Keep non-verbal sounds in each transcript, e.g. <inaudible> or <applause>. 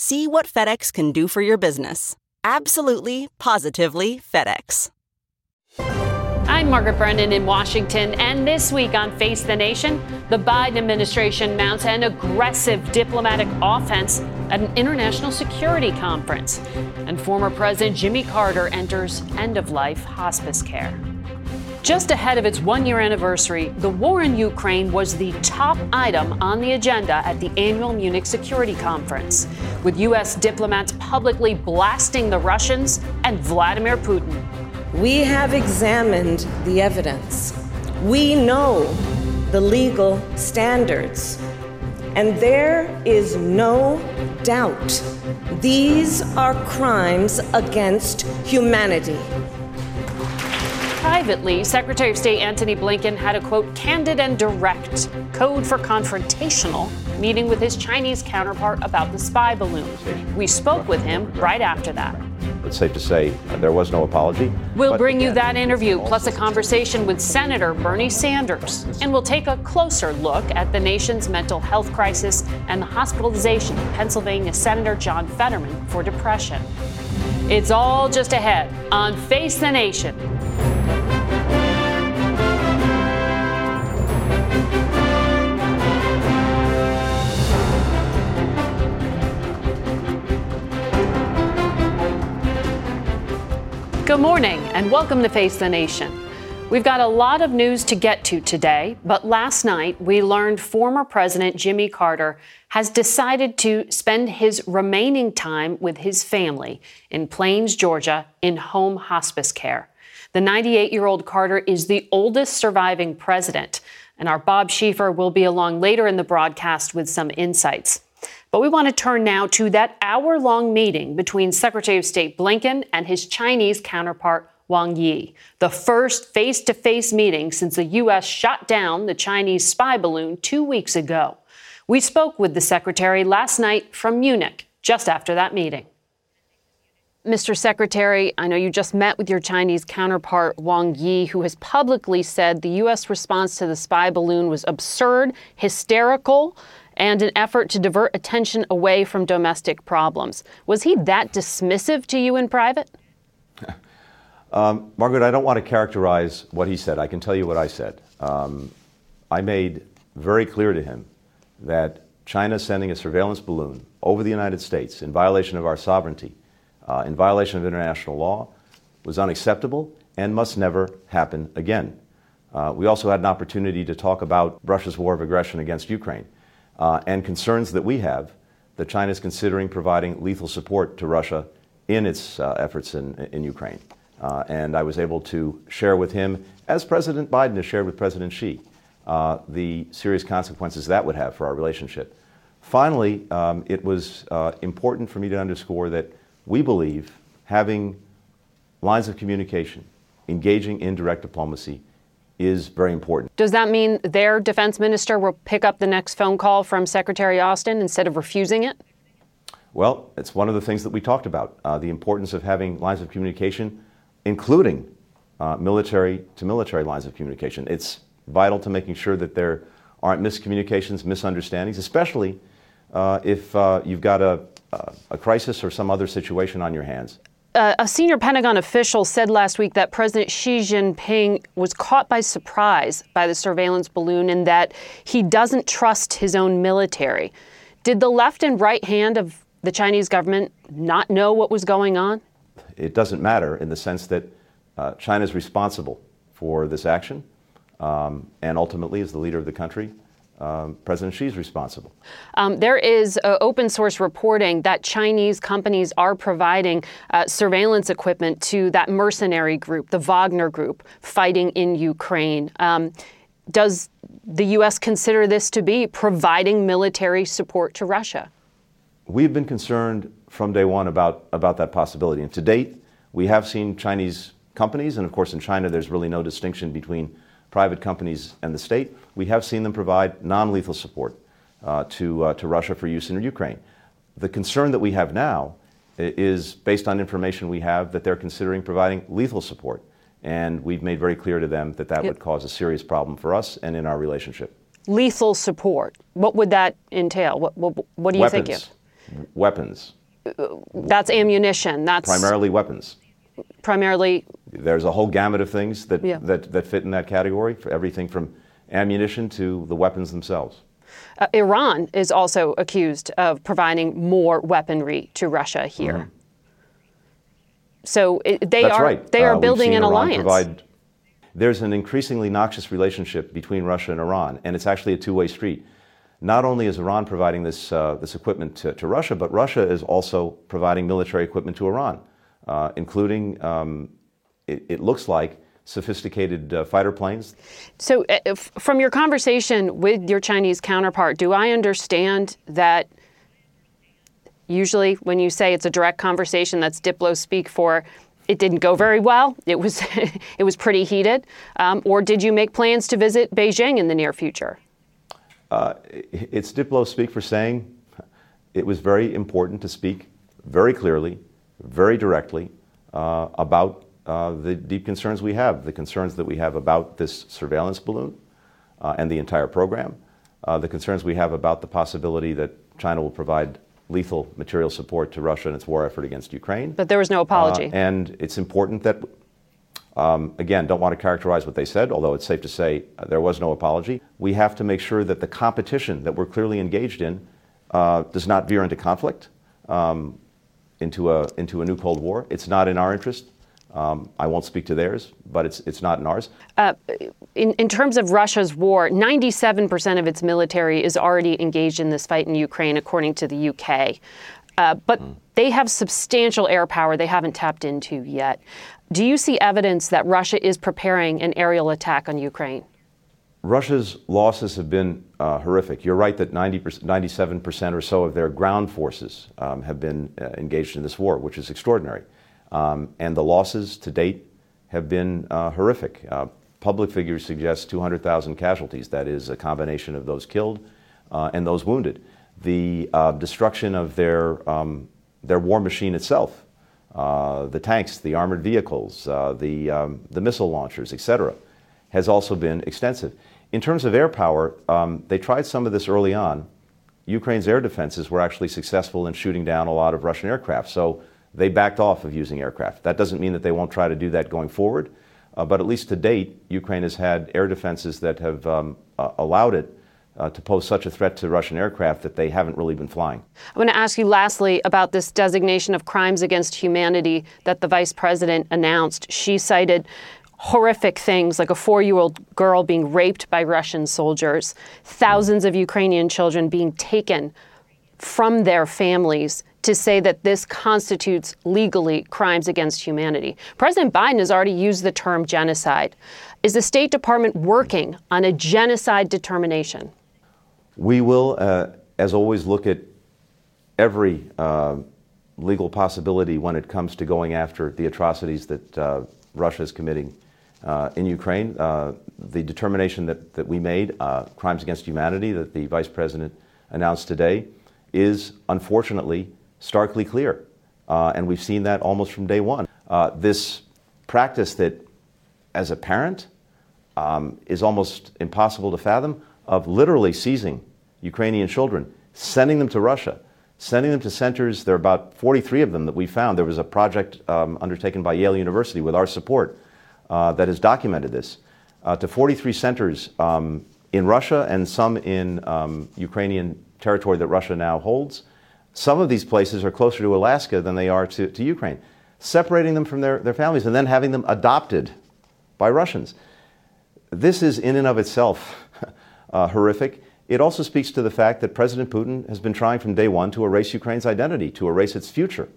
See what FedEx can do for your business. Absolutely, positively FedEx. I'm Margaret Brennan in Washington, and this week on Face the Nation, the Biden administration mounts an aggressive diplomatic offense at an international security conference, and former President Jimmy Carter enters end of life hospice care. Just ahead of its one year anniversary, the war in Ukraine was the top item on the agenda at the annual Munich Security Conference, with U.S. diplomats publicly blasting the Russians and Vladimir Putin. We have examined the evidence. We know the legal standards. And there is no doubt these are crimes against humanity. Privately, Secretary of State Antony Blinken had a quote, candid and direct, code for confrontational, meeting with his Chinese counterpart about the spy balloon. We spoke with him right after that. It's safe to say uh, there was no apology. We'll bring you that interview, plus a conversation with Senator Bernie Sanders. And we'll take a closer look at the nation's mental health crisis and the hospitalization of Pennsylvania Senator John Fetterman for depression. It's all just ahead on Face the Nation. Good morning and welcome to Face the Nation. We've got a lot of news to get to today, but last night we learned former President Jimmy Carter has decided to spend his remaining time with his family in Plains, Georgia, in home hospice care. The 98 year old Carter is the oldest surviving president, and our Bob Schieffer will be along later in the broadcast with some insights. But we want to turn now to that hour long meeting between Secretary of State Blinken and his Chinese counterpart, Wang Yi, the first face to face meeting since the U.S. shot down the Chinese spy balloon two weeks ago. We spoke with the secretary last night from Munich, just after that meeting. Mr. Secretary, I know you just met with your Chinese counterpart, Wang Yi, who has publicly said the U.S. response to the spy balloon was absurd, hysterical, and an effort to divert attention away from domestic problems. Was he that dismissive to you in private? <laughs> Um, Margaret, I don't want to characterize what he said. I can tell you what I said. Um, I made very clear to him that China sending a surveillance balloon over the United States in violation of our sovereignty, uh, in violation of international law, was unacceptable and must never happen again. Uh, we also had an opportunity to talk about Russia's war of aggression against Ukraine and concerns that we have that China is considering providing lethal support to Russia in its uh, efforts in, in Ukraine. Uh, and I was able to share with him, as President Biden has shared with President Xi, uh, the serious consequences that would have for our relationship. Finally, um, it was uh, important for me to underscore that we believe having lines of communication, engaging in direct diplomacy, is very important. Does that mean their defense minister will pick up the next phone call from Secretary Austin instead of refusing it? Well, it's one of the things that we talked about uh, the importance of having lines of communication, including uh, military to military lines of communication. It's vital to making sure that there aren't miscommunications, misunderstandings, especially uh, if uh, you've got a, a crisis or some other situation on your hands. A senior Pentagon official said last week that President Xi Jinping was caught by surprise by the surveillance balloon and that he doesn't trust his own military. Did the left and right hand of the Chinese government not know what was going on? It doesn't matter in the sense that uh, China is responsible for this action um, and ultimately, as the leader of the country, um, President Xi is responsible. Um, there is uh, open source reporting that Chinese companies are providing uh, surveillance equipment to that mercenary group, the Wagner group, fighting in Ukraine. Um, does the U.S. consider this to be providing military support to Russia? We've been concerned from day one about, about that possibility. And to date, we have seen Chinese companies, and of course, in China, there's really no distinction between private companies and the state. We have seen them provide non lethal support uh, to, uh, to Russia for use in Ukraine. The concern that we have now is based on information we have that they're considering providing lethal support. And we've made very clear to them that that yep. would cause a serious problem for us and in our relationship. Lethal support. What would that entail? What, what, what do you weapons. think of? Weapons. That's ammunition. That's primarily weapons. Primarily. There's a whole gamut of things that, yeah. that, that fit in that category, for everything from ammunition to the weapons themselves. Uh, Iran is also accused of providing more weaponry to Russia here. Mm-hmm. So it, they That's are right. they are uh, building an Iran alliance. Provide, there's an increasingly noxious relationship between Russia and Iran, and it's actually a two-way street. Not only is Iran providing this uh, this equipment to, to, Russia, but Russia is also providing military equipment to Iran, uh, including um, it, it, looks like sophisticated uh, fighter planes. So, uh, from your conversation with your Chinese counterpart, do I understand that usually when you say it's a direct conversation, that's Diplo speak for it didn't go very well. It was <laughs> it was pretty heated. Um, or did you make plans to visit Beijing in the near future? Uh, it's Diplo speak for saying it was very important to speak very clearly, very directly uh, about uh, the deep concerns we have, the concerns that we have about this surveillance balloon uh, and the entire program, uh, the concerns we have about the possibility that China will provide lethal material support to Russia in its war effort against Ukraine. But there was no apology. Uh, and it's important that, um, again, don't want to characterize what they said, although it's safe to say uh, there was no apology. We have to make sure that the competition that we're clearly engaged in uh, does not veer into conflict, um, into, a, into a new Cold War. It's not in our interest. Um, I won't speak to theirs, but it's, it's not in ours. Uh, in, in terms of Russia's war, 97% of its military is already engaged in this fight in Ukraine, according to the UK. Uh, but mm. they have substantial air power they haven't tapped into yet. Do you see evidence that Russia is preparing an aerial attack on Ukraine? Russia's losses have been uh, horrific. You're right that 90 97% or so of their ground forces um, have been uh, engaged in this war, which is extraordinary. Um, and the losses to date have been uh, horrific. Uh, public figures suggest 200,000 casualties. That is a combination of those killed uh, and those wounded. The destruction of their, um, their war machine itself, the tanks, the armored vehicles, the, um, the missile launchers, etc., has also been extensive. In terms of air power, they tried some of this early on. Ukraine's air defenses were actually successful in shooting down a lot of Russian aircraft. So they backed off of using aircraft. That doesn't mean that they won't try to do that going forward, uh, but at least to date, Ukraine has had air defenses that have um, uh, allowed it uh, to pose such a threat to Russian aircraft that they haven't really been flying. I want to ask you lastly about this designation of crimes against humanity that the vice president announced. She cited horrific things like a four year old girl being raped by Russian soldiers, thousands of Ukrainian children being taken from their families to say that this constitutes legally crimes against humanity. President Biden has already used the term genocide. Is the State Department working on a genocide determination? We will, uh, as always, look at every uh, legal possibility when it comes to going after the atrocities that uh, Russia is committing uh, in Ukraine. Uh, the determination that, that we made, uh, crimes against humanity, that the Vice President announced today, is unfortunately starkly clear. Uh, and we've seen that almost from day one. Uh, this practice that, as a parent, um, is almost impossible to fathom of literally seizing Ukrainian children, sending them to Russia, sending them to centers. There are about 43 of them that we found. There was a project um, undertaken by Yale University with our support uh, that has documented this uh, to 43 centers um, in Russia and some in um, Ukrainian territory that Russia now holds. Some of these places are closer to Alaska than they are to, to Ukraine, separating them from their, their families and then having them adopted by Russians. This is, in and of itself, <laughs> uh, horrific. It also speaks to the fact that President Putin has been trying from day one to erase Ukraine's identity, to erase its future.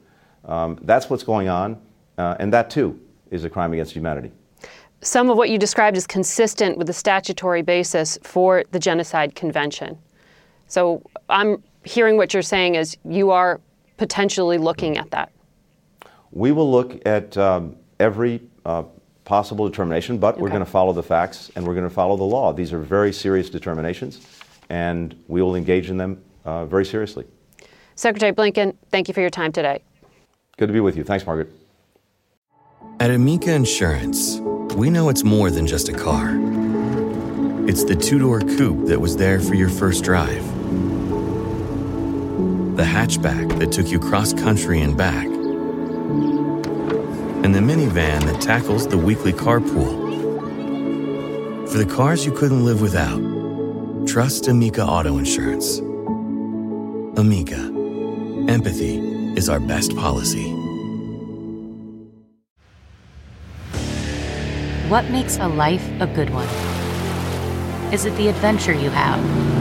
Um, that's what's going on, uh, and that too is a crime against humanity. Some of what you described is consistent with the statutory basis for the Genocide Convention. So I'm hearing what you're saying is you are potentially looking at that. We will look at um, every uh, possible determination, but okay. we're going to follow the facts and we're going to follow the law. These are very serious determinations, and we will engage in them uh, very seriously. Secretary Blinken, thank you for your time today. Good to be with you. Thanks, Margaret. At Amica Insurance, we know it's more than just a car. It's the two door coupe that was there for your first drive, the hatchback that took you cross country and back and the minivan that tackles the weekly carpool. For the cars you couldn't live without, trust Amica Auto Insurance. Amica, empathy is our best policy. What makes a life a good one? Is it the adventure you have?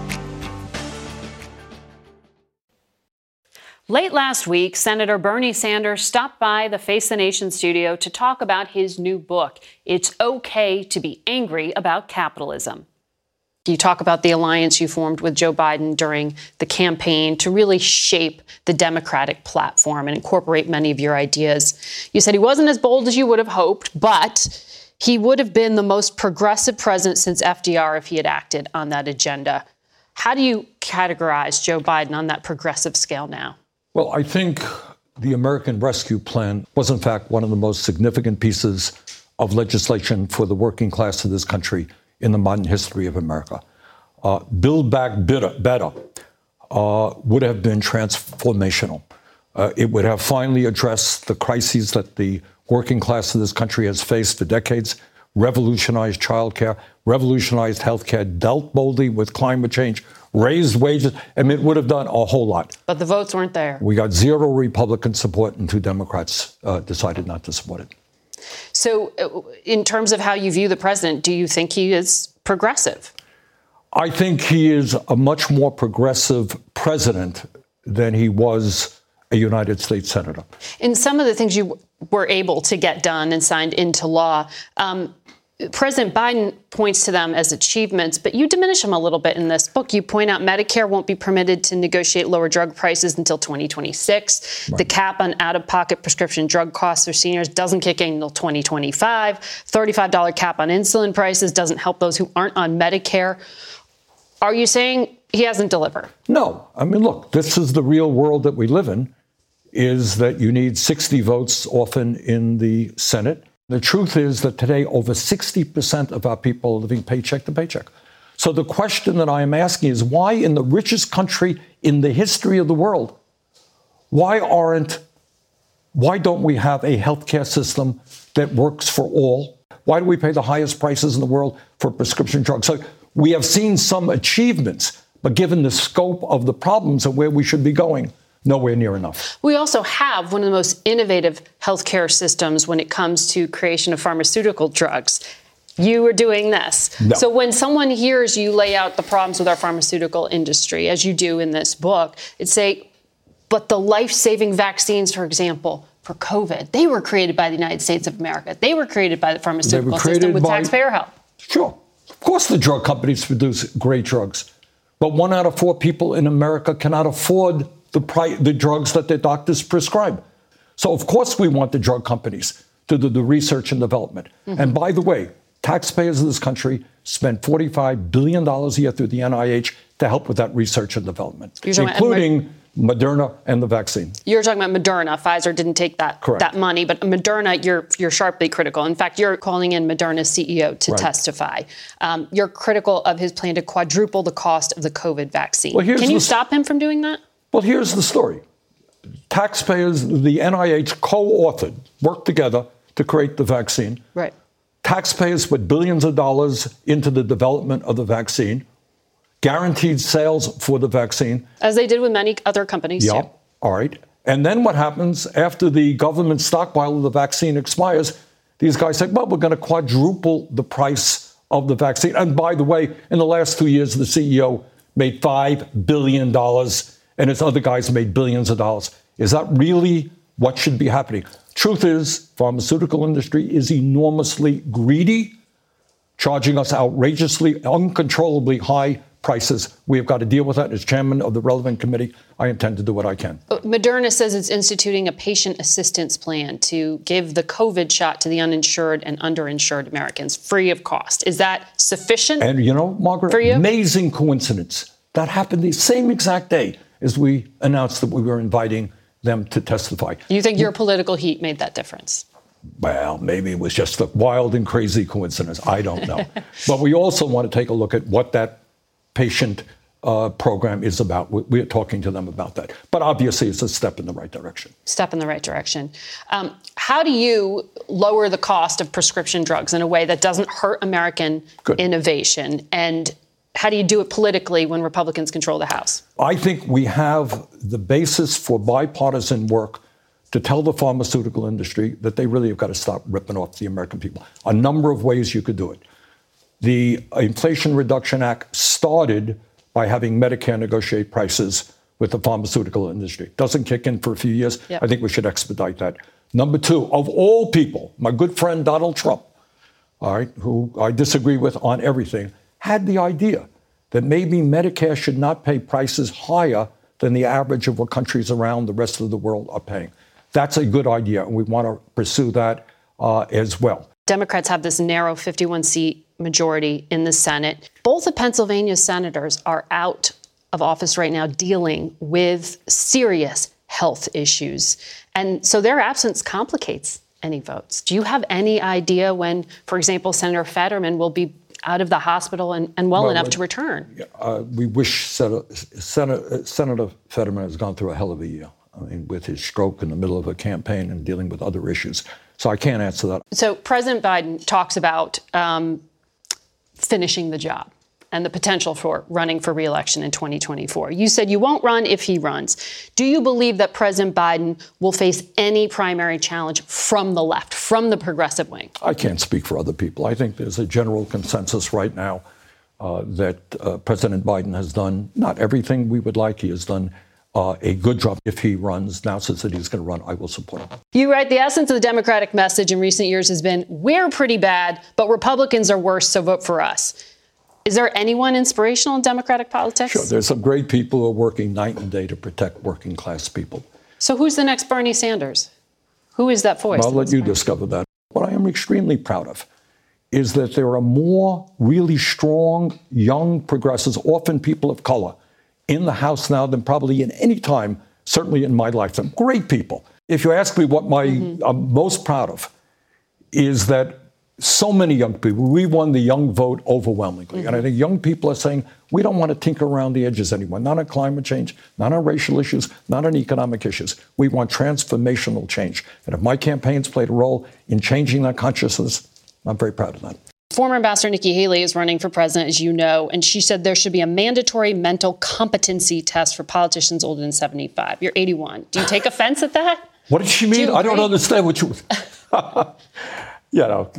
Late last week, Senator Bernie Sanders stopped by the Face the Nation studio to talk about his new book, It's Okay to Be Angry About Capitalism. You talk about the alliance you formed with Joe Biden during the campaign to really shape the Democratic platform and incorporate many of your ideas. You said he wasn't as bold as you would have hoped, but he would have been the most progressive president since FDR if he had acted on that agenda. How do you categorize Joe Biden on that progressive scale now? Well, I think the American Rescue Plan was, in fact, one of the most significant pieces of legislation for the working class of this country in the modern history of America. Uh, Build Back Better, uh, would have been transformational. Uh, it would have finally addressed the crises that the working class of this country has faced for decades, revolutionized childcare, revolutionized healthcare, dealt boldly with climate change, raised wages. I mean, it would have done a whole lot. But the votes weren't there. We got zero Republican support, and two Democrats uh, decided not to support it. So, uh, in terms of how you view the president, do you think he is progressive? I think he is a much more progressive president than he was a United States senator. In some of the things you were able to get done and signed into law, um, President Biden points to them as achievements, but you diminish them a little bit in this book. You point out Medicare won't be permitted to negotiate lower drug prices until 2026. Right. The cap on out of pocket prescription drug costs for seniors doesn't kick in until 2025. $35 cap on insulin prices doesn't help those who aren't on Medicare. Are you saying he hasn't delivered? No. I mean, look, this is the real world that we live in, is that you need 60 votes often in the Senate the truth is that today over 60% of our people are living paycheck to paycheck. So the question that I am asking is why in the richest country in the history of the world, why aren't why don't we have a healthcare system that works for all? Why do we pay the highest prices in the world for prescription drugs? So we have seen some achievements, but given the scope of the problems and where we should be going, nowhere near enough. We also have one of the most innovative healthcare systems when it comes to creation of pharmaceutical drugs. You are doing this. No. So when someone hears you lay out the problems with our pharmaceutical industry, as you do in this book, it's say, but the life-saving vaccines, for example, for COVID, they were created by the United States of America. They were created by the pharmaceutical system with by, taxpayer help. Sure. Of course, the drug companies produce great drugs. But one out of four people in America cannot afford the, pri- the drugs that their doctors prescribe. So, of course, we want the drug companies to do the research and development. Mm-hmm. And by the way, taxpayers of this country spend $45 billion a year through the NIH to help with that research and development, including Moderna and the vaccine. You're talking about Moderna. Pfizer didn't take that Correct. that money, but Moderna, you're you're sharply critical. In fact, you're calling in Moderna's CEO to right. testify. Um, you're critical of his plan to quadruple the cost of the COVID vaccine. Well, Can you the, stop him from doing that? Well, here's the story. Taxpayers, the NIH co-authored, worked together to create the vaccine. Right. Taxpayers put billions of dollars into the development of the vaccine guaranteed sales for the vaccine. As they did with many other companies. Yep. Too. All right. And then what happens after the government stockpile of the vaccine expires? These guys say, well, we're going to quadruple the price of the vaccine. And by the way, in the last two years, the CEO made $5 billion and his other guys made billions of dollars. Is that really what should be happening? Truth is, pharmaceutical industry is enormously greedy, charging us outrageously, uncontrollably high prices. We have got to deal with that. As chairman of the relevant committee, I intend to do what I can. Uh, Moderna says it's instituting a patient assistance plan to give the COVID shot to the uninsured and underinsured Americans free of cost. Is that sufficient? And you know, Margaret, amazing coincidence. That happened the same exact day as we announced that we were inviting them to testify. You think your political heat made that difference? Well, maybe it was just a wild and crazy coincidence. I don't know. <laughs> but we also want to take a look at what that patient uh, program is about. We're talking to them about that. But obviously, it's a step in the right direction. Step in the right direction. Um, how do you lower the cost of prescription drugs in a way that doesn't hurt American Good. innovation? And how do you do it politically when Republicans control the House? I think we have the basis for bipartisan work to tell the pharmaceutical industry that they really have got to stop ripping off the American people. A number of ways you could do it. The Inflation Reduction Act started by having Medicare negotiate prices with the pharmaceutical industry. Doesn't kick in for a few years. Yep. I think we should expedite that. Number two, of all people, my good friend Donald Trump, all right, who I disagree with on everything, had the idea that maybe Medicare should not pay prices higher than the average of what countries around the rest of the world are paying. That's a good idea, and we want to pursue that uh, as well. Democrats have this narrow 51 seat majority in the Senate. Both of Pennsylvania's senators are out of office right now dealing with serious health issues. And so their absence complicates any votes. Do you have any idea when, for example, Senator Fetterman will be out of the hospital and, and well, well, enough to return? Uh, we wish Senator, Senator, Senator Fetterman has gone through a hell of a year. I mean, with his stroke in the middle of a campaign and dealing with other issues. So I can't answer that. So President Biden talks about um, finishing the job and the potential for running for reelection in 2024. You said you won't run if he runs. Do you believe that President Biden will face any primary challenge from the left, from the progressive wing? I can't speak for other people. I think there's a general consensus right now uh, that uh, President Biden has done not everything we would like. He has done uh, a good job if he runs. Now, since that he's going to run, I will support him. You write the essence of the Democratic message in recent years has been we're pretty bad, but Republicans are worse, so vote for us. Is there anyone inspirational in Democratic politics? Sure. There's some great people who are working night and day to protect working class people. So, who's the next Bernie Sanders? Who is that voice? Well, I'll let you discover that. What I am extremely proud of is that there are more really strong young progressives, often people of color, in the House now than probably in any time, certainly in my lifetime. Great people. If you ask me what my mm-hmm. I'm most proud of, is that so many young people, we won the young vote overwhelmingly. Mm-hmm. And I think young people are saying, we don't want to tinker around the edges anymore, not on climate change, not on racial issues, not on economic issues. We want transformational change. And if my campaign's played a role in changing that consciousness, I'm very proud of that. Former Ambassador Nikki Haley is running for president, as you know, and she said there should be a mandatory mental competency test for politicians older than 75. You're 81. Do you take <laughs> offense at that? What did she mean? Do I don't understand what you. <laughs> <laughs> you know,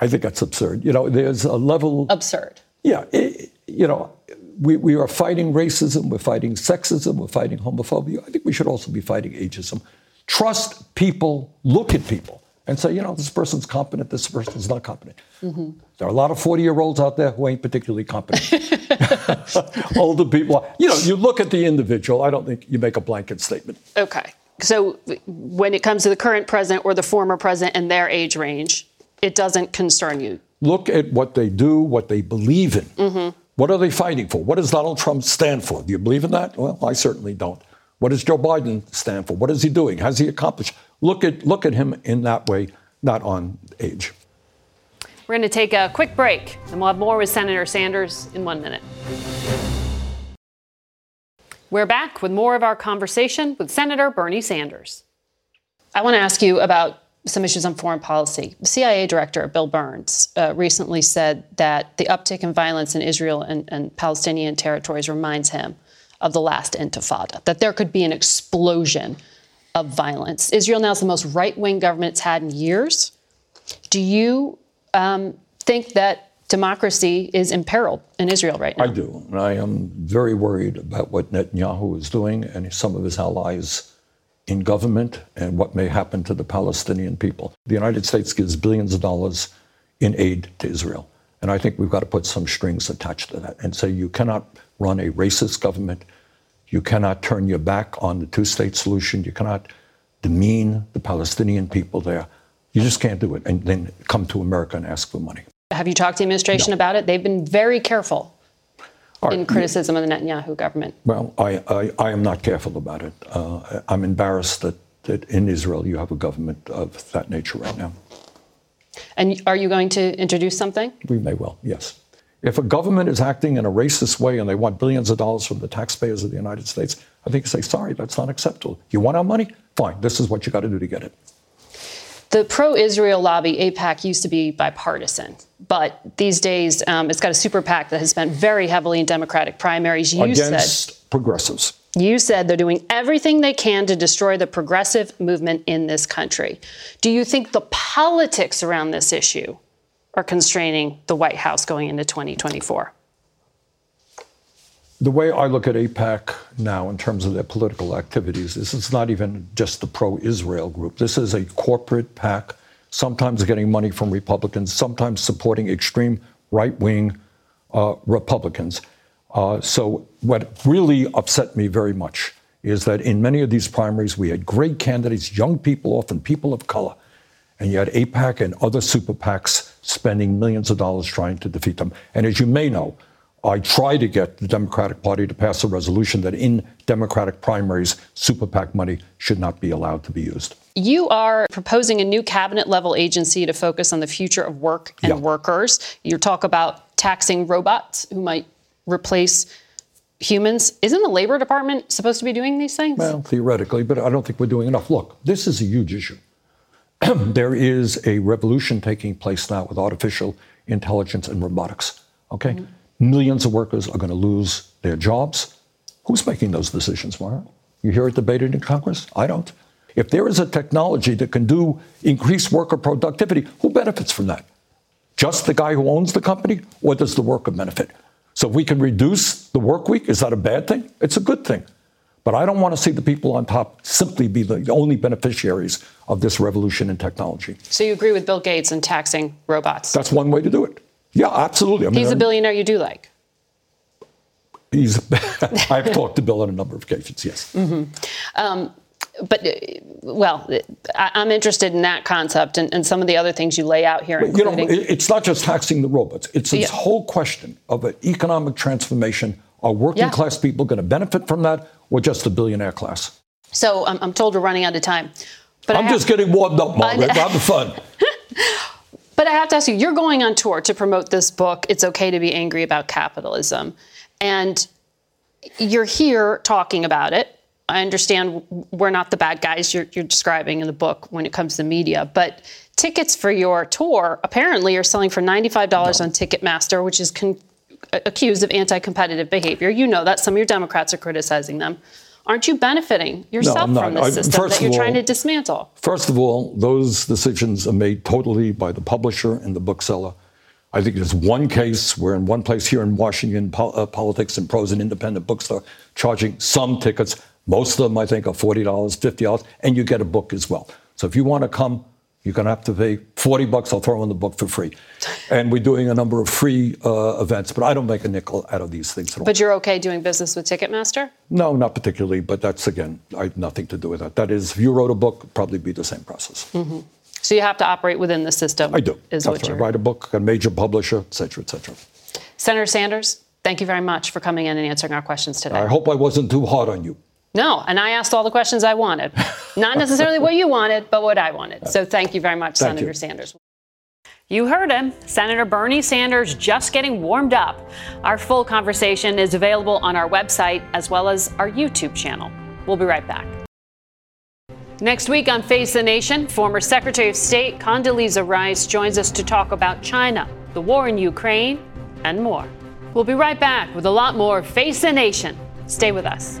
I think that's absurd. You know, there's a level. Absurd. Yeah. It, you know, we, we are fighting racism, we're fighting sexism, we're fighting homophobia. I think we should also be fighting ageism. Trust people, look at people, and say, you know, this person's competent, this person's not competent. Mm-hmm. There are a lot of 40 year olds out there who ain't particularly competent. <laughs> <laughs> Older people, you know, you look at the individual. I don't think you make a blanket statement. Okay. So when it comes to the current president or the former president and their age range, it doesn't concern you. Look at what they do, what they believe in. Mm-hmm. What are they fighting for? What does Donald Trump stand for? Do you believe in that? Well, I certainly don't. What does Joe Biden stand for? What is he doing? Has he accomplished? Look at, look at him in that way, not on age. We're going to take a quick break, and we'll have more with Senator Sanders in one minute. We're back with more of our conversation with Senator Bernie Sanders. I want to ask you about some issues on foreign policy. CIA director, Bill Burns, uh, recently said that the uptick in violence in Israel and, and Palestinian territories reminds him of the last intifada, that there could be an explosion of violence. Israel now is the most right wing government it's had in years. Do you um, think that democracy is imperiled in Israel right now? I do. And I am very worried about what Netanyahu is doing and some of his allies in government and what may happen to the Palestinian people. The United States gives billions of dollars in aid to Israel. And I think we've got to put some strings attached to that and say you cannot run a racist government. You cannot turn your back on the two state solution. You cannot demean the Palestinian people there. You just can't do it and then come to America and ask for money. Have you talked to the administration no. about it? They've been very careful right. in criticism of the Netanyahu government. Well, I, I, I am not careful about it. Uh, I'm embarrassed that, that in Israel you have a government of that nature right now. And are you going to introduce something? We may well, yes. If a government is acting in a racist way and they want billions of dollars from the taxpayers of the United States, I think you say, sorry, that's not acceptable. You want our money? Fine, this is what you got to do to get it. The pro Israel lobby, AIPAC, used to be bipartisan, but these days um, it's got a super PAC that has spent very heavily in Democratic primaries. You Against said, progressives. You said they're doing everything they can to destroy the progressive movement in this country. Do you think the politics around this issue are constraining the White House going into 2024? The way I look at AIPAC now in terms of their political activities, is it's not even just the pro Israel group. This is a corporate PAC, sometimes getting money from Republicans, sometimes supporting extreme right wing uh, Republicans. Uh, so, what really upset me very much is that in many of these primaries, we had great candidates, young people, often people of color, and you had AIPAC and other super PACs spending millions of dollars trying to defeat them. And as you may know, I tried to get the Democratic Party to pass a resolution that in Democratic primaries, super PAC money should not be allowed to be used. You are proposing a new cabinet level agency to focus on the future of work and yeah. workers. You talk about taxing robots who might replace humans. Isn't the Labor Department supposed to be doing these things? Well, theoretically, but I don't think we're doing enough. Look, this is a huge issue. <clears throat> there is a revolution taking place now with artificial intelligence and robotics. Okay? Mm-hmm. Millions of workers are going to lose their jobs. Who's making those decisions, Mara? You hear it debated in Congress? I don't. If there is a technology that can do increased worker productivity, who benefits from that? Just the guy who owns the company, or does the worker benefit? So if we can reduce the work week, is that a bad thing? It's a good thing. But I don't want to see the people on top simply be the only beneficiaries of this revolution in technology. So you agree with Bill Gates in taxing robots? That's one way to do it. Yeah, absolutely. I mean, he's a billionaire you do like. He's. <laughs> I've talked to Bill on a number of occasions. Yes. Mm-hmm. Um, but uh, well, I, am interested in that concept and, and, some of the other things you lay out here. including. you know, it's not just taxing the robots. It's this yeah. whole question of an economic transformation. Are working yeah. class people going to benefit from that, or just the billionaire class? So I'm, I'm told we're running out of time. But I'm just getting warmed up, Margaret. Having fun. <laughs> But I have to ask you, you're going on tour to promote this book, It's Okay to Be Angry About Capitalism. And you're here talking about it. I understand we're not the bad guys you're, you're, describing in the book when it comes to media, but tickets for your tour apparently are selling for $95 no. on Ticketmaster, which is con- accused of anti competitive behavior. You know that. Some of your Democrats are criticizing them. Aren't you benefiting yourself no, from this system that you're all, trying to dismantle? First of all, those decisions are made totally by the publisher and the bookseller. I think there's one case where, in one place here in Washington, po- uh, Politics and Prose, an independent bookstore, charging some tickets Most of them, I think, are $40, $50, and you get a book as well. So if you want to come, you're going to have to pay 40 bucks. I'll throw in the book for free. And we're doing a number of free uh, events, but I don't make a nickel out of these things at all. But you're okay doing business with Ticketmaster? No, not particularly, but that's, again, I have nothing to do with that. That is, if you wrote a book, probably be the same process. Mm-hmm. So you have to operate within the system. I do. Is what right. you're... write a book, a major publisher, et cetera, et cetera. Senator Sanders, thank you very much for coming in and answering our questions today. I hope I wasn't too hard on you. No, and I asked all the questions I wanted. Not <laughs> necessarily what you wanted, but what I wanted. So thank you very much, Thank Senator you. Sanders. You heard him, Senator Bernie Sanders just getting warmed up. Our full conversation is available on our website as well as our YouTube channel. We'll be right back. Next week on Face the Nation, former Secretary of State Condoleezza Rice joins us to talk about China, the war in Ukraine, and more. We'll be right back with a lot more Face the Nation. Stay with us.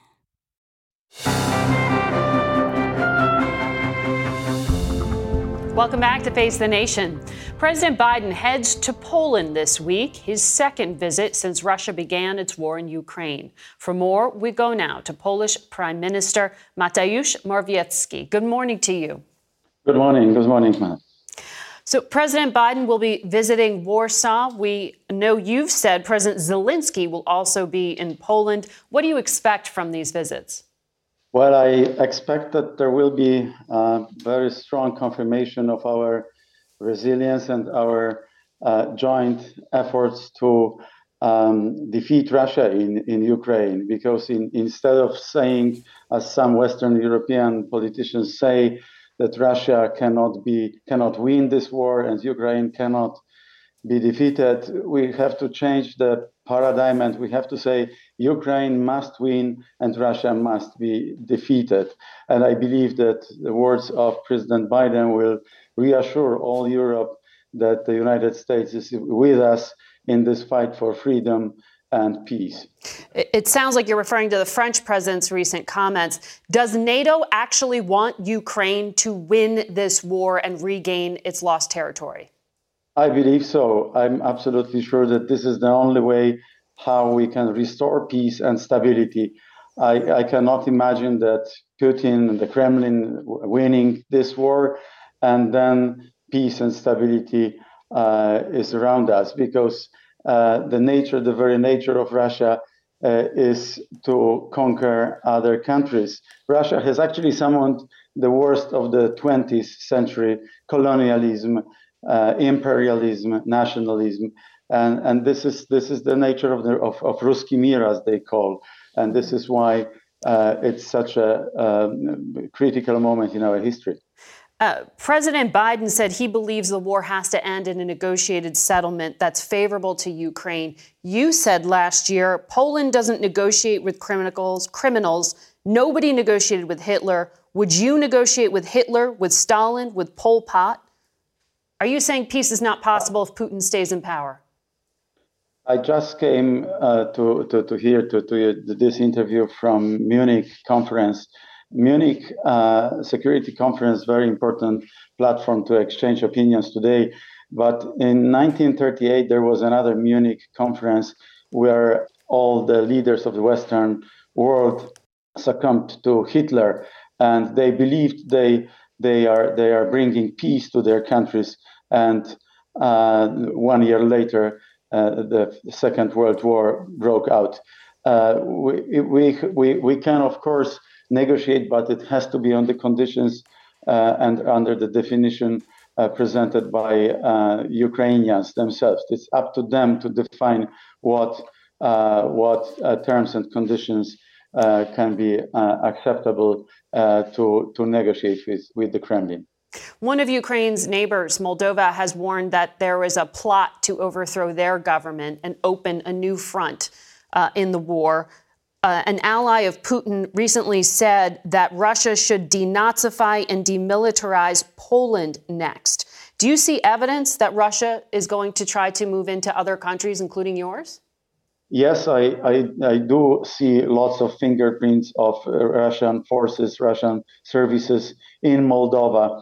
Welcome back to Face the Nation. President Biden heads to Poland this week, his second visit since Russia began its war in Ukraine. For more, we go now to Polish Prime Minister Mateusz Morawiecki. Good morning to you. Good morning. Good morning, ma'am. So, President Biden will be visiting Warsaw. We know you've said President Zelensky will also be in Poland. What do you expect from these visits? Well, I expect that there will be a very strong confirmation of our resilience and our uh, joint efforts to um, defeat Russia in, in Ukraine. Because in, instead of saying, as some Western European politicians say, that Russia cannot be cannot win this war and Ukraine cannot be defeated, we have to change the paradigm and we have to say Ukraine must win and Russia must be defeated. And I believe that the words of President Biden will reassure all Europe that the United States is with us in this fight for freedom and peace. It sounds like you're referring to the French president's recent comments. Does NATO actually want Ukraine to win this war and regain its lost territory? I believe so. I'm absolutely sure that this is the only way how we can restore peace and stability. I, I cannot imagine that Putin and the Kremlin winning this war and then peace and stability uh, is around us because uh, the nature, the very nature of Russia uh, is to conquer other countries. Russia has actually summoned the worst of the 20th century colonialism, uh, imperialism, nationalism, and and this is this is the nature of the of, of Ruski Mir as they call, and this is why uh, it's such a um, critical moment in our history. Uh, President Biden said he believes the war has to end in a negotiated settlement that's favorable to Ukraine. You said last year Poland doesn't negotiate with criminals. Criminals. Nobody negotiated with Hitler. Would you negotiate with Hitler, with Stalin, with Pol Pot? Are you saying peace is not possible if Putin stays in power? I just came uh, to, to, to here to, to this interview from Munich conference. Munich uh, Security Conference, very important platform to exchange opinions today. But in 1938, there was another Munich conference where all the leaders of the Western world succumbed to Hitler, and they believed they they are they are bringing peace to their countries. And uh, one year later, uh, the Second World War broke out. uh, we, we, we, we can, of course, negotiate, but it has to be on the conditions uh, and under the definition uh, presented by uh, Ukrainians themselves. It's up to them to define what what terms and conditions can be acceptable to to negotiate with with the Kremlin. One of Ukraine's neighbors, Moldova, has warned that there is a plot to overthrow their government and open a new front uh, in the war. Uh, an ally of Putin recently said that Russia should denazify and demilitarize Poland next. Do you see evidence that Russia is going to try to move into other countries, including yours? Yes, I, I, I do see lots of fingerprints of uh, Russian forces, Russian services in Moldova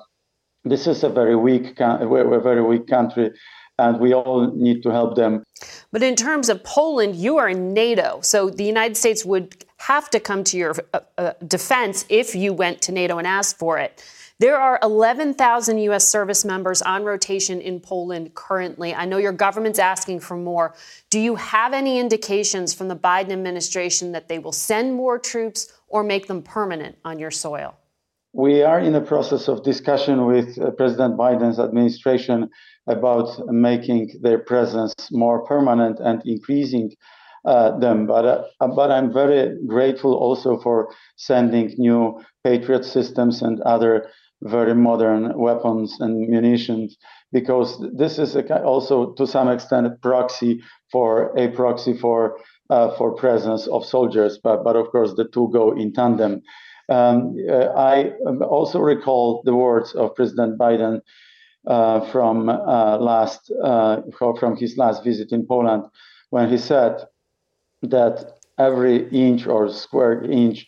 this is a very weak, a very weak country, and we all need to help them. But in terms of Poland, you are in NATO, so the United States would have to come to your uh, uh, defense if you went to NATO and asked for it. There are 11,000 U.S. service members on rotation in Poland currently. I know your government's asking for more. Do you have any indications from the Biden administration that they will send more troops or make them permanent on your soil? We are in a process of discussion with uh, President Biden's administration about making their presence more permanent and increasing uh, them. But uh, but I'm very grateful also for sending new Patriot systems and other very modern weapons and munitions because this is a, also to some extent a proxy for a proxy for uh, for presence of soldiers. But but of course the two go in tandem. Um, uh, I um, also recall the words of President Biden uh, from uh, last uh, from his last visit in Poland, when he said that every inch or square inch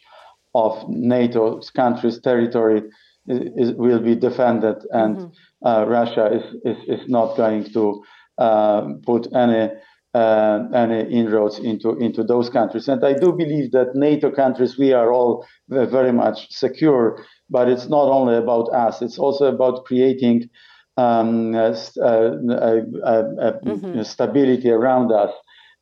of NATO country's territory is, will be defended, and mm-hmm. uh, Russia is, is, is not going to uh, put any uh, any inroads into into those countries. And I do believe that NATO countries we are all very much secure, but it's not only about us; it's also about creating um, mm-hmm. stability around us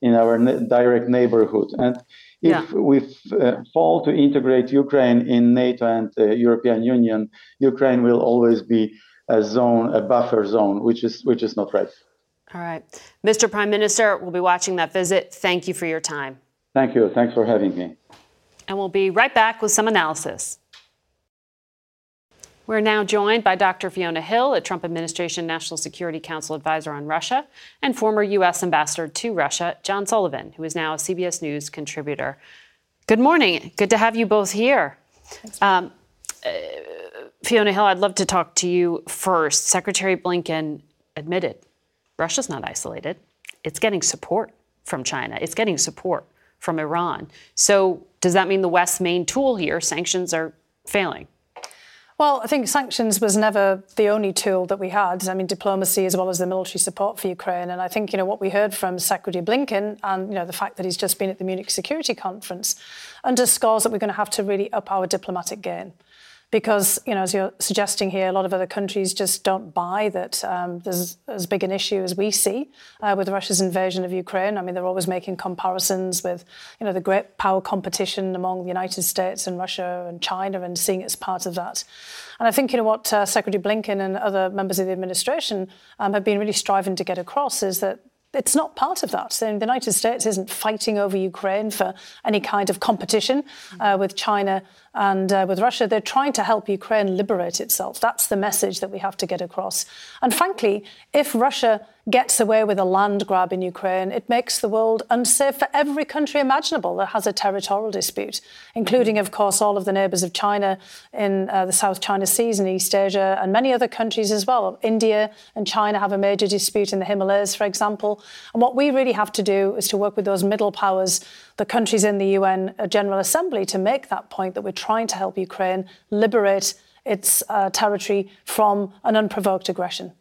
in our ne- direct neighborhood. And if yeah. we uh, fall to integrate Ukraine in NATO and the European Union, Ukraine will always be a zone, a buffer zone, which is which is not right. All right. Mr. Prime Minister, we'll be watching that visit. Thank you for your time. Thank you. Thanks for having me. And we'll be right back with some analysis. We're now joined by Dr. Fiona Hill, a Trump administration National Security Council advisor on Russia, and former U.S. ambassador to Russia, John Sullivan, who is now a CBS News contributor. Good morning. Good to have you both here. Um, uh, Fiona Hill, I'd love to talk to you first. Secretary Blinken admitted Russia's not isolated. It's getting support from China. It's getting support from Iran. So does that mean the West's main tool here, sanctions, are failing? Well, I think sanctions was never the only tool that we had. I mean, diplomacy as well as the military support for Ukraine. And I think, you know, what we heard from Secretary Blinken and, you know, the fact that he's just been at the Munich Security Conference underscores that we're going to have to really up our diplomatic game because, you know, as you're suggesting here, a lot of other countries just don't buy that um, there's as big an issue as we see uh, with Russia's invasion of Ukraine. I mean, they're always making comparisons with, you know, the great power competition among the United States and Russia and China and seeing it as part of that. And I think, you know, what uh, Secretary Blinken and other members of the administration um, have been really striving to get across is that it's not part of that. So the United States isn't fighting over Ukraine for any kind of competition uh, with China and uh, with Russia. They're trying to help Ukraine liberate itself. That's the message that we have to get across. And frankly, if Russia gets away with a land grab in Ukraine, it makes the world unsafe for every country imaginable that has a territorial dispute, including, of course, all of the neighbours of China in uh, the South China Seas and East Asia, and many other countries as well. India and China have a major dispute in the Himalayas, for example. And what we really have to do is to work with those middle powers the countries in the UN General Assembly to make that point that we're trying to help Ukraine liberate its uh, territory from an unprovoked aggression.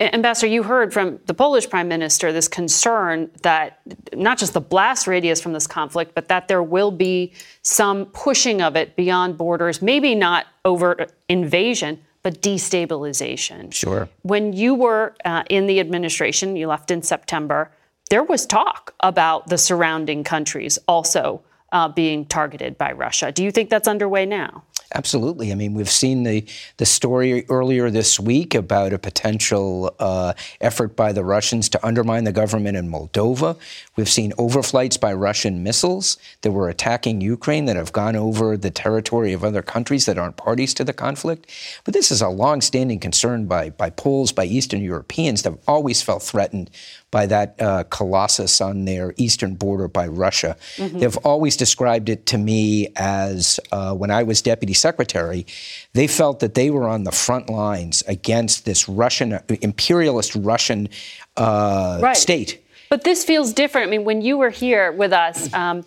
Ambassador, you heard from the Polish Prime Minister this concern that not just the blast radius from this conflict, but that there will be some pushing of it beyond borders, maybe not overt invasion, but destabilization. Sure. When you were uh, in the administration, you left in September there was talk about the surrounding countries also uh, being targeted by Russia. Do you think that's underway now? Absolutely. I mean, we've seen the, the story earlier this week about a potential uh, effort by the Russians to undermine the government in Moldova. We've seen overflights by Russian missiles that were attacking Ukraine that have gone over the territory of other countries that aren't parties to the conflict. But this is a long-standing concern by, by Poles, by Eastern Europeans that have always felt threatened by that uh, colossus on their eastern border by Russia. Mm-hmm. They've always described it to me as uh, when I was deputy secretary, they felt that they were on the front lines against this Russian, imperialist Russian uh, right. state. But this feels different. I mean, when you were here with us, um,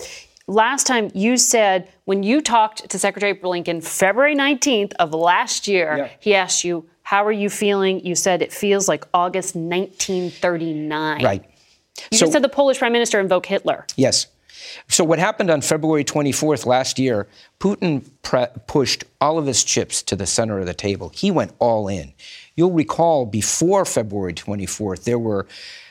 last time you said when you talked to Secretary Blinken February 19th of last year, yeah. he asked you, how are you feeling? You said it feels like August 1939. Right. You so, just said the Polish prime minister invoked Hitler. Yes. So what happened on February 24th last year, Putin pre- pushed all of his chips to the center of the table. He went all in. You'll recall before February 24th, there were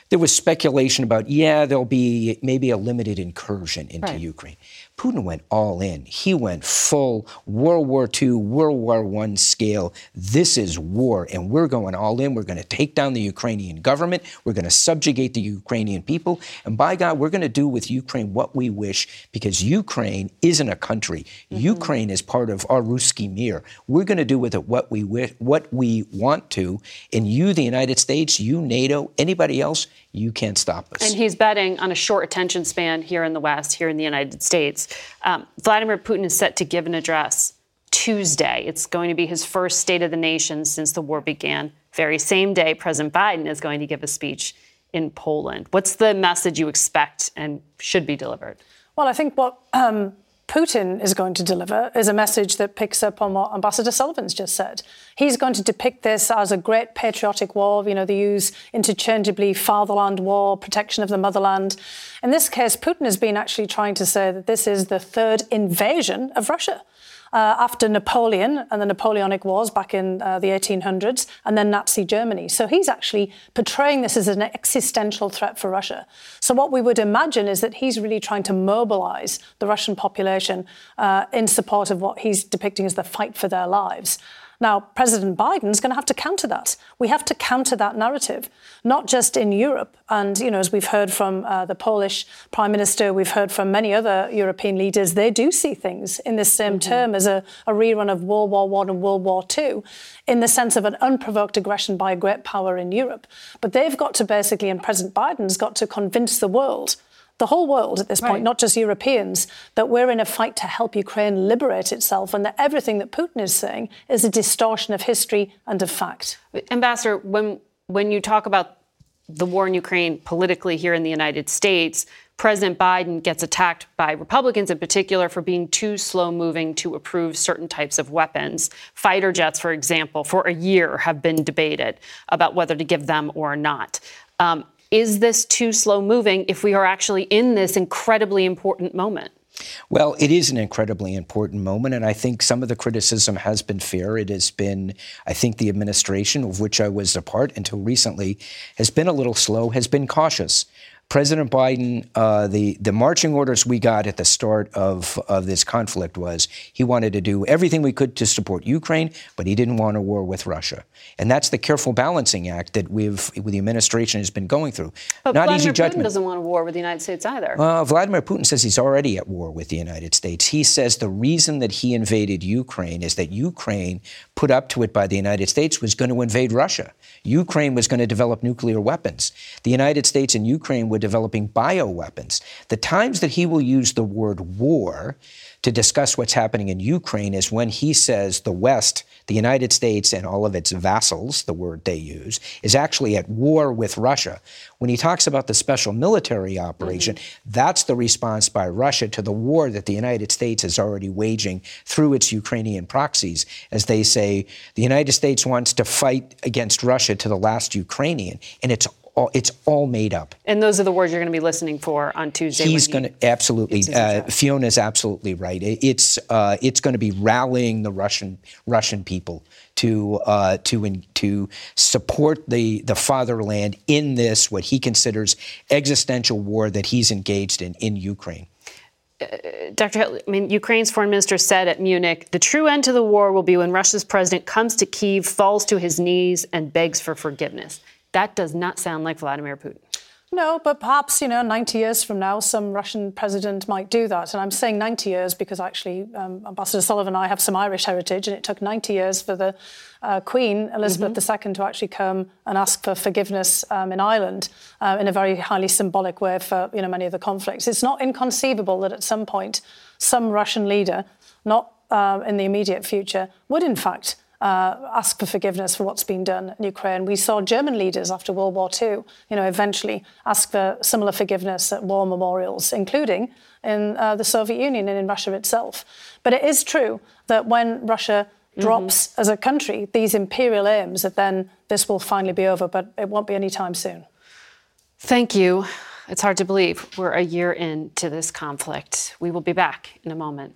there was speculation about, yeah, there'll be maybe a limited incursion into right. Ukraine. Putin went all in. He went full World War II, World War I scale. This is war, and we're going all in. We're going to take down the Ukrainian government. We're going to subjugate the Ukrainian people. And by God, we're going to do with Ukraine what we wish because Ukraine isn't a country. Mm-hmm. Ukraine is part of our Ruski Mir. We're going to do with it what we wish, what we want to. And you, the United States, you, NATO, anybody else, you can't stop us. And he's betting on a short attention span here in the West, here in the United States. Um, Vladimir Putin is set to give an address Tuesday. It's going to be his first State of the Nation since the war began. Very same day, President Biden is going to give a speech in Poland. What's the message you expect and should be delivered? Well, I think what um, Putin is going to deliver is a message that picks up on what Ambassador Sullivan's just said. He's going to depict this as a great patriotic war. You know, they use interchangeably fatherland war, protection of the motherland. In this case, Putin has been actually trying to say that this is the third invasion of Russia uh, after Napoleon and the Napoleonic Wars back in uh, the 1800s, and then Nazi Germany. So he's actually portraying this as an existential threat for Russia. So what we would imagine is that he's really trying to mobilize the Russian population uh, in support of what he's depicting as the fight for their lives. Now, President Biden's going to have to counter that. We have to counter that narrative, not just in Europe. And, you know, as we've heard from uh, the Polish prime minister, we've heard from many other European leaders, they do see things in this same mm-hmm. term as a, a, rerun of World War I and World War II in the sense of an unprovoked aggression by a great power in Europe. But they've got to basically, and President Biden's got to convince the world the whole world at this point, right. not just Europeans, that we're in a fight to help Ukraine liberate itself and that everything that Putin is saying is a distortion of history and of fact. Ambassador, when, when you talk about the war in Ukraine politically here in the United States, President Biden gets attacked by Republicans in particular for being too slow moving to approve certain types of weapons. Fighter jets, for example, for a year have been debated about whether to give them or not. Um, is this too slow moving if we are actually in this incredibly important moment? Well, it is an incredibly important moment, and I think some of the criticism has been fair. It has been, I think, the administration, of which I was a part until recently, has been a little slow, has been cautious. President Biden, uh, the the marching orders we got at the start of of this conflict was he wanted to do everything we could to support Ukraine, but he didn't want a war with Russia, and that's the careful balancing act that we've the administration has been going through. But Not Vladimir easy Putin judgment. doesn't want a war with the United States either. Uh, Vladimir Putin says he's already at war with the United States. He says the reason that he invaded Ukraine is that Ukraine, put up to it by the United States, was going to invade Russia. Ukraine was going to develop nuclear weapons. The United States and Ukraine were developing bioweapons. The times that he will use the word war to discuss what's happening in Ukraine is when he says the West, the United States, and all of its vassals, the word they use, is actually at war with Russia. When he talks about the special military operation, mm-hmm. that's the response by Russia to the war that the United States is already waging through its Ukrainian proxies. As they say, the United States wants to fight against Russia to the last Ukrainian. And it's all it's all made up. And those are the words you're going to be listening for on Tuesday. He's going to absolutely. Uh, Fiona is absolutely right. It's uh, it's going to be rallying the Russian Russian people to uh, to in, to support the the fatherland in this what he considers existential war that he's engaged in in Ukraine. Uh, Dr. Hill, I mean, Ukraine's foreign minister said at Munich, the true end to the war will be when Russia's president comes to Kiev, falls to his knees, and begs for forgiveness. That does not sound like Vladimir Putin. No, but perhaps, you know, 90 years from now, some Russian president might do that. And I'm saying 90 years because actually um, Ambassador Sullivan and I have some Irish heritage, and it took 90 years for the uh, Queen, Elizabeth mm-hmm. II, to actually come and ask for forgiveness um, in Ireland uh, in a very highly symbolic way for, you know, many of the conflicts. It's not inconceivable that at some point some Russian leader, not uh, in the immediate future, would in fact uh, ask for forgiveness for what's been done in Ukraine. We saw German leaders after World War II, you know, eventually ask for similar forgiveness at war memorials, including in uh, the Soviet Union and in Russia itself. But it is true that when Russia drops mm-hmm. as a country these imperial aims, that then this will finally be over, but it won't be anytime soon. Thank you. It's hard to believe we're a year into this conflict. We will be back in a moment.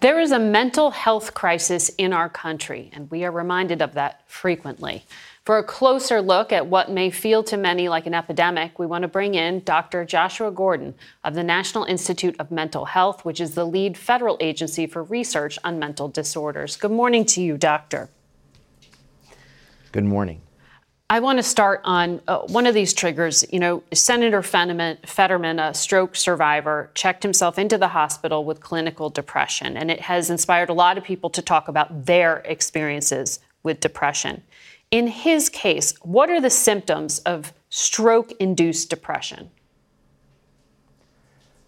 There is a mental health crisis in our country, and we are reminded of that frequently. For a closer look at what may feel to many like an epidemic, we want to bring in Dr. Joshua Gordon of the National Institute of Mental Health, which is the lead federal agency for research on mental disorders. Good morning to you, Doctor. Good morning. I want to start on uh, one of these triggers. You know, Senator Fetterman, Fetterman, a stroke survivor, checked himself into the hospital with clinical depression, and it has inspired a lot of people to talk about their experiences with depression. In his case, what are the symptoms of stroke induced depression?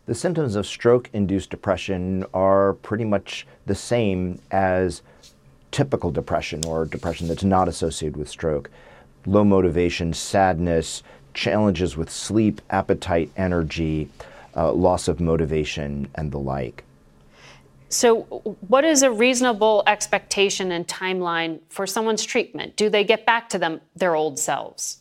The symptoms of stroke induced depression are pretty much the same as typical depression or depression that's not associated with stroke low motivation, sadness, challenges with sleep, appetite, energy, uh, loss of motivation, and the like. So, what is a reasonable expectation and timeline for someone's treatment? Do they get back to them their old selves?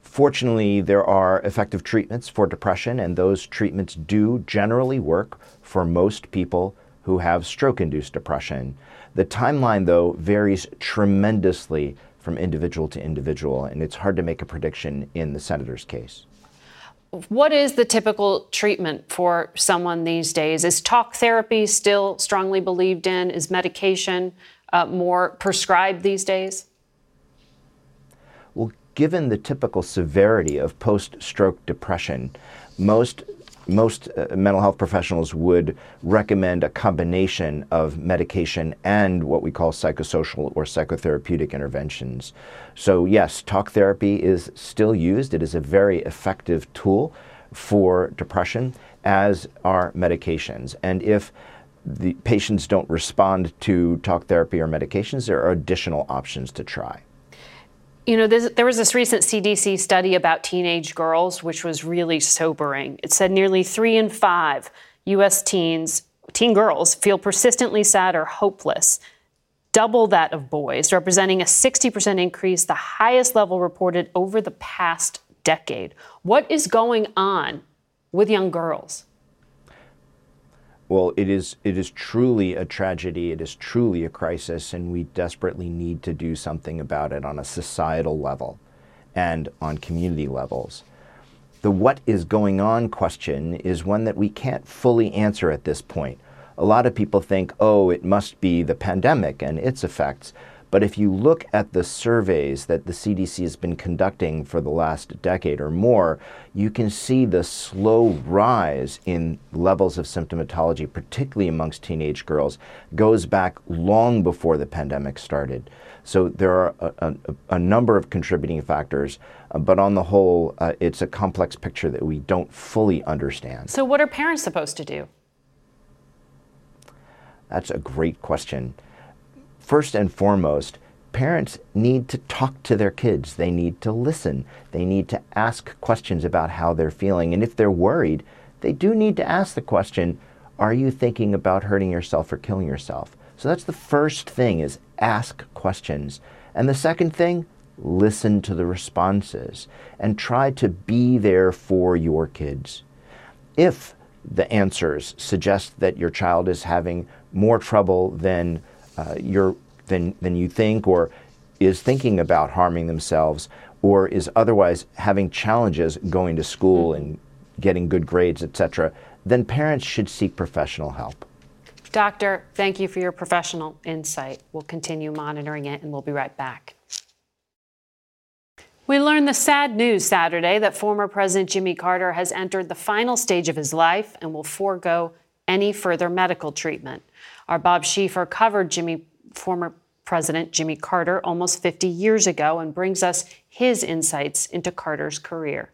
Fortunately, there are effective treatments for depression, and those treatments do generally work for most people who have stroke induced depression. The timeline, though, varies tremendously from individual to individual, and it's hard to make a prediction in the senator's case. What is the typical treatment for someone these days? Is talk therapy still strongly believed in? Is medication uh, more prescribed these days? Well, given the typical severity of post stroke depression, most most uh, mental health professionals would recommend a combination of medication and what we call psychosocial or psychotherapeutic interventions. So, yes, talk therapy is still used. It is a very effective tool for depression, as are medications. And if the patients don't respond to talk therapy or medications, there are additional options to try. You know, there was this recent CDC study about teenage girls, which was really sobering. It said nearly three in five U.S. teens, teen girls, feel persistently sad or hopeless, double that of boys, representing a 60% increase, the highest level reported over the past decade. What is going on with young girls? Well, it is, it is truly a tragedy. It is truly a crisis, and we desperately need to do something about it on a societal level and on community levels. The what is going on question is one that we can't fully answer at this point. A lot of people think, oh, it must be the pandemic and its effects. But if you look at the surveys that the CDC has been conducting for the last decade or more, you can see the slow rise in levels of symptomatology, particularly amongst teenage girls, goes back long before the pandemic started. So there are a, a, a number of contributing factors, uh, but on the whole, uh, it's a complex picture that we don't fully understand. So, what are parents supposed to do? That's a great question first and foremost, parents need to talk to their kids. They need to listen. They need to ask questions about how they're feeling. And if they're worried, they do need to ask the question, are you thinking about hurting yourself or killing yourself? So that's the first thing is ask questions. And the second thing, listen to the responses and try to be there for your kids. If the answers suggest that your child is having more trouble than uh, you're, than, than you think, or is thinking about harming themselves, or is otherwise having challenges going to school and getting good grades, etc., then parents should seek professional help. Doctor, thank you for your professional insight. We'll continue monitoring it and we'll be right back. We learned the sad news Saturday that former President Jimmy Carter has entered the final stage of his life and will forego any further medical treatment. Our Bob Schieffer covered Jimmy, former President Jimmy Carter almost 50 years ago and brings us his insights into Carter's career.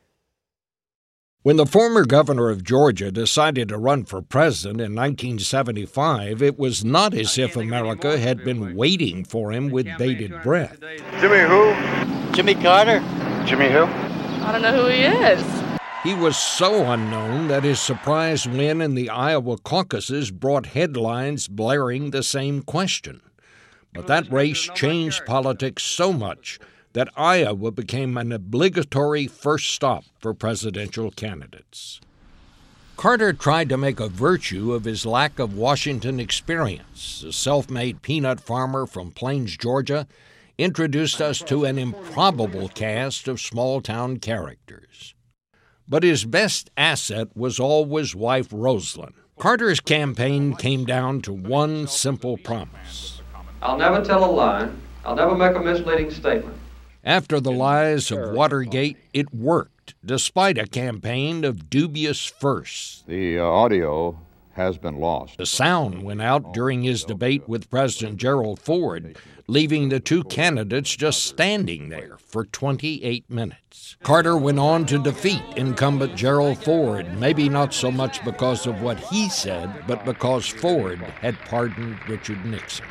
When the former governor of Georgia decided to run for president in 1975, it was not as if America had been waiting for him with bated breath. Jimmy who? Jimmy Carter. Jimmy who? I don't know who he is. He was so unknown that his surprise win in the Iowa caucuses brought headlines blaring the same question. But that race changed politics so much that Iowa became an obligatory first stop for presidential candidates. Carter tried to make a virtue of his lack of Washington experience. A self made peanut farmer from Plains, Georgia, introduced us to an improbable cast of small town characters. But his best asset was always wife Rosalynn. Carter's campaign came down to one simple promise I'll never tell a lie, I'll never make a misleading statement. After the lies of Watergate, it worked, despite a campaign of dubious firsts. The uh, audio has been lost. The sound went out during his debate with President Gerald Ford, leaving the two candidates just standing there for 28 minutes. Carter went on to defeat incumbent Gerald Ford, maybe not so much because of what he said, but because Ford had pardoned Richard Nixon.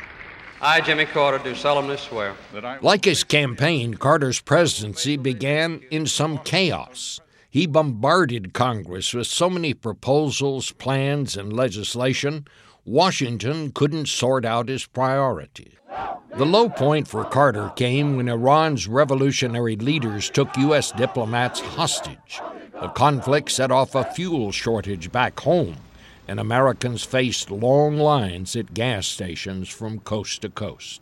I, Jimmy Carter, do solemnly swear. Like his campaign, Carter's presidency began in some chaos. He bombarded Congress with so many proposals, plans, and legislation, Washington couldn't sort out his priorities. The low point for Carter came when Iran's revolutionary leaders took U.S. diplomats hostage. The conflict set off a fuel shortage back home, and Americans faced long lines at gas stations from coast to coast.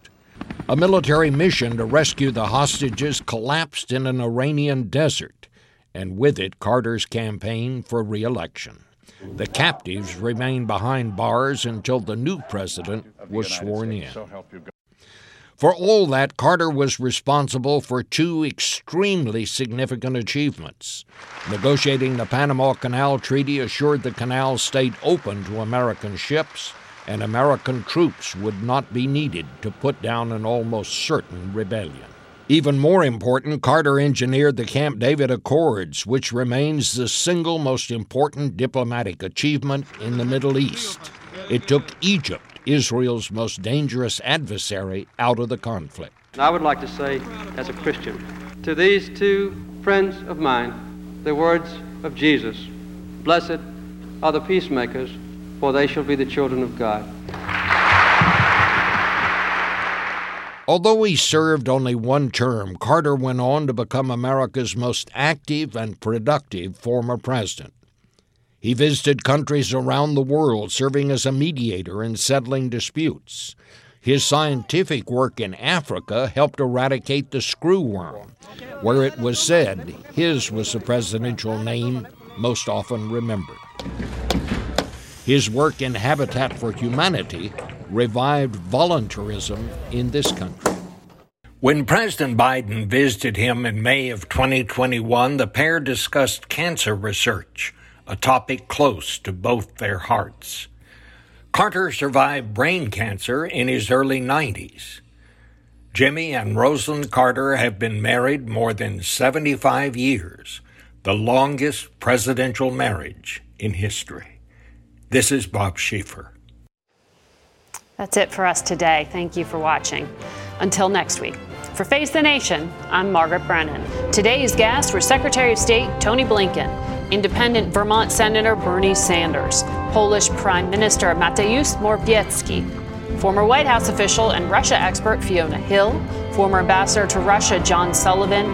A military mission to rescue the hostages collapsed in an Iranian desert, and with it, Carter's campaign for re election. The captives remained behind bars until the new president was sworn in. For all that, Carter was responsible for two extremely significant achievements. Negotiating the Panama Canal Treaty assured the canal stayed open to American ships, and American troops would not be needed to put down an almost certain rebellion. Even more important, Carter engineered the Camp David Accords, which remains the single most important diplomatic achievement in the Middle East. It took Egypt Israel's most dangerous adversary out of the conflict. I would like to say, as a Christian, to these two friends of mine, the words of Jesus Blessed are the peacemakers, for they shall be the children of God. Although he served only one term, Carter went on to become America's most active and productive former president. He visited countries around the world, serving as a mediator in settling disputes. His scientific work in Africa helped eradicate the screwworm, where it was said his was the presidential name most often remembered. His work in Habitat for Humanity revived voluntarism in this country. When President Biden visited him in May of 2021, the pair discussed cancer research, a topic close to both their hearts. Carter survived brain cancer in his early 90s. Jimmy and Rosalynn Carter have been married more than 75 years, the longest presidential marriage in history. This is Bob Schieffer. That's it for us today. Thank you for watching. Until next week. For Face the Nation, I'm Margaret Brennan. Today's guests were Secretary of State Tony Blinken, Independent Vermont Senator Bernie Sanders, Polish Prime Minister Mateusz Morawiecki, former White House official and Russia expert Fiona Hill, former ambassador to Russia John Sullivan,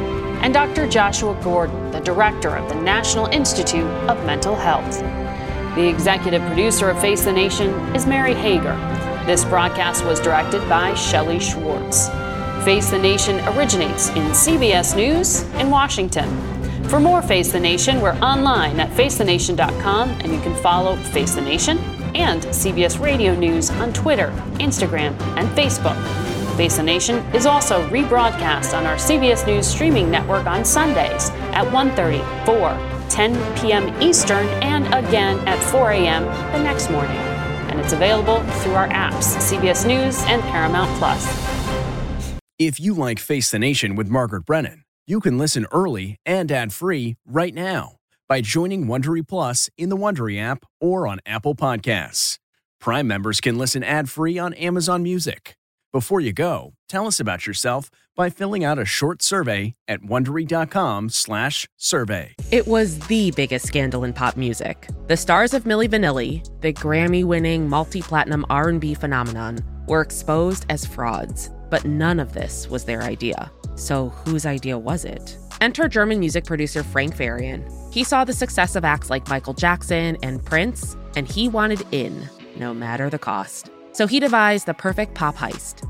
and Dr. Joshua Gordon, the director of the National Institute of Mental Health. The executive producer of Face the Nation is Mary Hager. This broadcast was directed by Shelley Schwartz. Face the Nation originates in CBS News in Washington. For more Face the Nation, we're online at facethenation.com and you can follow Face the Nation and CBS Radio News on Twitter, Instagram, and Facebook. Face the Nation is also rebroadcast on our CBS News streaming network on Sundays at 1:30, 4, 10 p.m. Eastern, and again at 4 a.m. the next morning. And it's available through our apps, CBS News and Paramount Plus. If you like Face the Nation with Margaret Brennan, you can listen early and ad-free right now by joining Wondery Plus in the Wondery app or on Apple Podcasts. Prime members can listen ad-free on Amazon Music. Before you go, tell us about yourself by filling out a short survey at wondery.com/survey. It was the biggest scandal in pop music. The stars of Milli Vanilli, the Grammy-winning multi-platinum R&B phenomenon, were exposed as frauds, but none of this was their idea. So whose idea was it? Enter German music producer Frank Farian. He saw the success of acts like Michael Jackson and Prince, and he wanted in, no matter the cost. So he devised the perfect pop heist.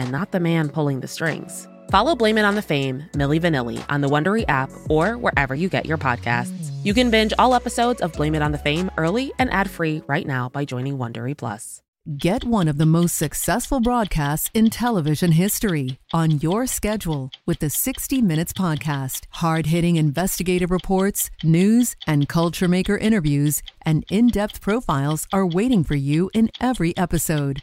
and not the man pulling the strings? Follow Blame It on the Fame, Milli Vanilli, on the Wondery app or wherever you get your podcasts. You can binge all episodes of Blame It on the Fame early and ad-free right now by joining Wondery Plus. Get one of the most successful broadcasts in television history on your schedule with the 60 Minutes Podcast. Hard hitting investigative reports, news, and culture maker interviews, and in depth profiles are waiting for you in every episode.